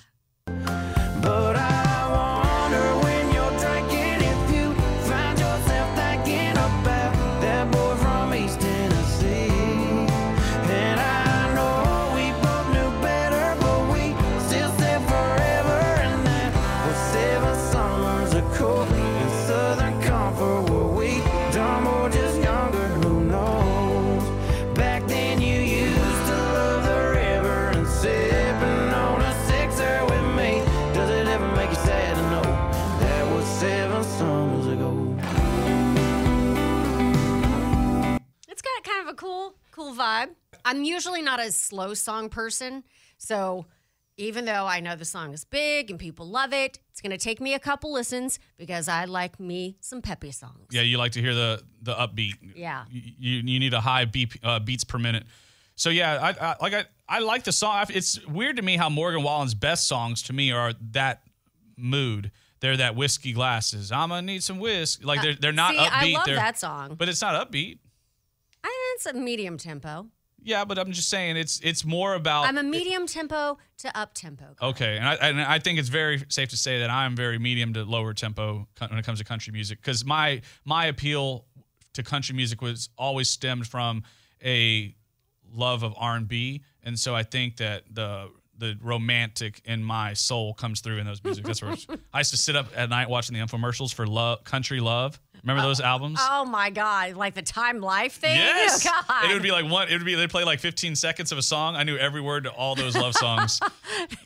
Vibe. I'm usually not a slow song person. So even though I know the song is big and people love it, it's going to take me a couple listens because I like me some peppy songs. Yeah, you like to hear the the upbeat. Yeah. You you, need a high beat, uh, beats per minute. So yeah, I, I like I, I like the song. It's weird to me how Morgan Wallen's best songs to me are that mood. They're that whiskey glasses. I'm gonna need some whiskey. Like they're they're not See, upbeat. I love they're, that song. but it's not upbeat. It's a medium tempo. Yeah, but I'm just saying it's it's more about. I'm a medium tempo to up tempo. Okay, and I, and I think it's very safe to say that I'm very medium to lower tempo when it comes to country music because my my appeal to country music was always stemmed from a love of R&B, and so I think that the the romantic in my soul comes through in those music. That's where I used to sit up at night watching the infomercials for love, country love. Remember those albums? Oh my God. Like the Time Life thing? [LAUGHS] Yes. Oh, God. It would be like one. It would be they'd play like 15 seconds of a song. I knew every word to all those love songs. [LAUGHS]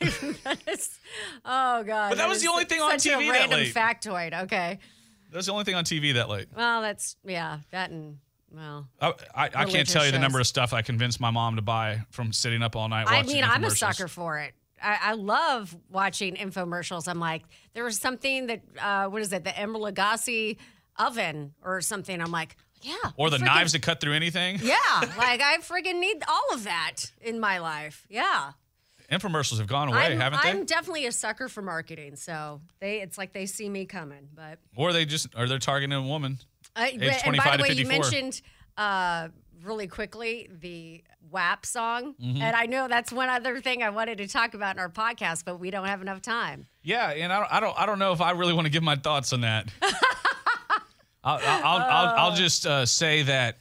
oh God. But that was the only thing on TV a that random late. factoid. Okay. That's the only thing on TV that late. Well, that's yeah. That and well. I, I, I can't tell you the number of stuff I convinced my mom to buy from sitting up all night watching. I mean, I'm a sucker for it. I, I love watching infomercials. I'm like, there was something that uh, what is it? The Emeril Lagasse oven or something. I'm like, yeah. Or the friggin- knives that cut through anything. [LAUGHS] Yeah, like I friggin' need all of that in my life. Yeah. Infomercials have gone away, I'm, haven't they? I'm definitely a sucker for marketing, so they it's like they see me coming. But or they just or they're targeting a woman. I, Age and by the way, you mentioned uh, really quickly the WAP song, Mhm. and I know that's one other thing I wanted to talk about in our podcast, but we don't have enough time. Yeah, and I don't, I don't, I don't know if I really want to give my thoughts on that. [LAUGHS] I'll, I'll, I'll, I'll, I'll just uh, say that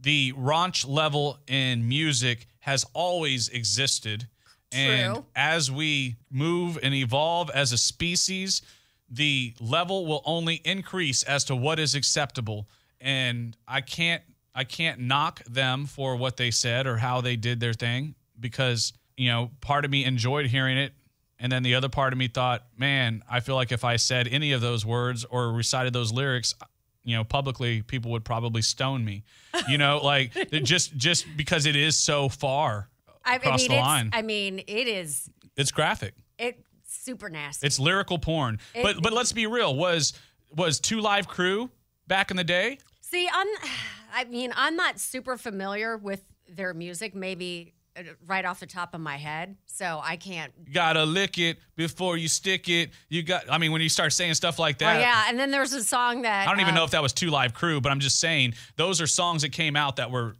the raunch level in music has always existed, and as we move and evolve as a species, the level will only increase as to what is acceptable. And I can't, I can't knock them for what they said or how they did their thing because you know part of me enjoyed hearing it. And then the other part of me thought, man, I feel like if I said any of those words or recited those lyrics, you know, publicly, people would probably stone me. You know, [LAUGHS] like just just because it is so far I, I across mean, the line. I mean, it is it's graphic. it's super nasty. It's lyrical porn. It- but but let's be real. Was was Two Live Crew back in the day? See, I'm. [SIGHS] I mean, I'm not super familiar with their music. Maybe right off the top of my head, so I can't. Gotta lick it before you stick it. You got. I mean, when you start saying stuff like that, oh yeah, and then there's a song that I don't even um, know if that was Two Live Crew, but I'm just saying those are songs that came out that were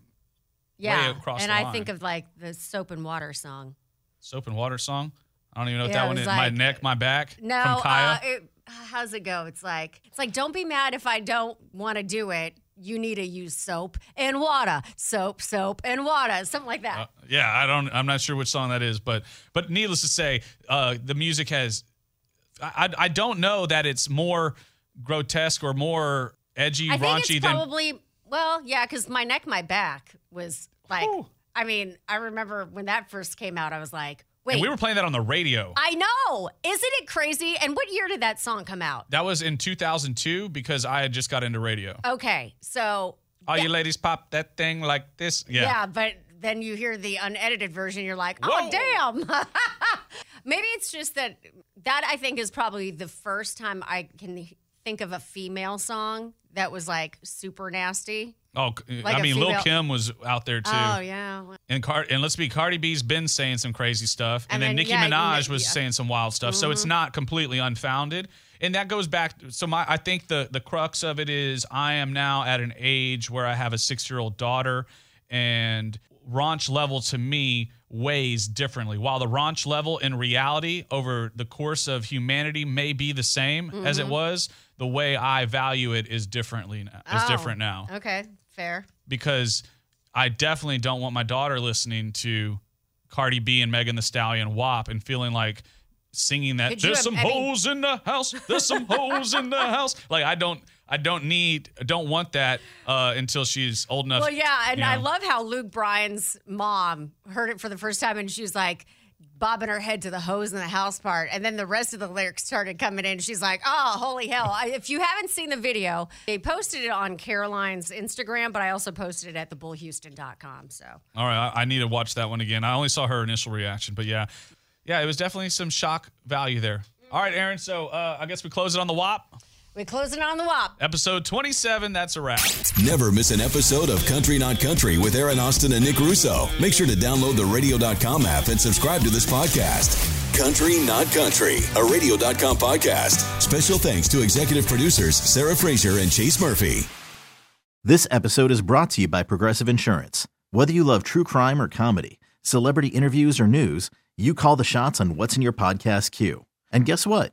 yeah, across and I line. think of like the soap and water song. soap and water song. I don't even know what Yeah, that one is. my neck, my back. No, from Kaya. uh, it, how's it go? It's like it's like don't be mad if I don't want to do it. You need to use soap and water, soap, soap and water, something like that. Uh, yeah, I don't. I'm not sure which song that is, but but needless to say, uh, the music has. I, I don't know that it's more grotesque or more edgy, I think raunchy it's than. probably well, yeah, because my neck, my back was like. I mean, I remember when that first came out, I was like, wait. and we were playing that on the radio. I know. Isn't it crazy? And what year did that song come out? that was in 2002 because I had just got into radio. Okay, so All you ladies pop that thing like this. yeah, Yeah. but then you hear the unedited version, you're like, oh Whoa. damn. [LAUGHS] Maybe it's just that that I think is probably the first time I can think of a female song that was like super nasty. Oh, Like I mean, Lil Kim was out there too. Oh yeah. And Car- and let's be Cardi B's been saying some crazy stuff, and, And then, then, Nicki yeah, Minaj was yeah. saying some wild stuff. So it's Mhm. not completely unfounded, and that goes back. So my I think the the crux of it is I am now at an age where I have a six year old daughter, and raunch level to me weighs differently. While the raunch level in reality over the course of humanity may be the same as it Mhm. was, the way I value it is differently now. Is Oh, different now Okay, fair. because I definitely don't want my daughter listening to Cardi B and Megan Thee Stallion WAP and feeling like singing that Could there's have- some I mean- hoes in the house there's some hoes in the house like I don't I don't need I don't want that uh, until she's old enough Well, yeah, and you I love how Luke Bryan's mom heard it for the first time, and she was like, bobbing her head to the hoes in the house part. And then the rest of the lyrics started coming in. She's like, oh, holy hell. I, if you haven't seen the video, they posted it on Caroline's Instagram, but I also posted it at thebullhouston.com. So All right, I, I need to watch that one again. I only saw her initial reaction, but yeah, yeah, it was definitely some shock value there. All right, Aaron. So uh, I guess we close it on the WAP. We closing on the WAP. Episode 27. That's a wrap. Never miss an episode of Country Not Country with Aaron Austin and Nick Russo. Make sure to download the radio.com app and subscribe to this podcast. Country Not Country, a radio.com podcast. Special thanks to executive producers Sarah Fraser and Chase Murphy. This episode is brought to you by Progressive Insurance. Whether you love true crime or comedy, celebrity interviews or news, you call the shots on what's in your podcast queue. And guess what?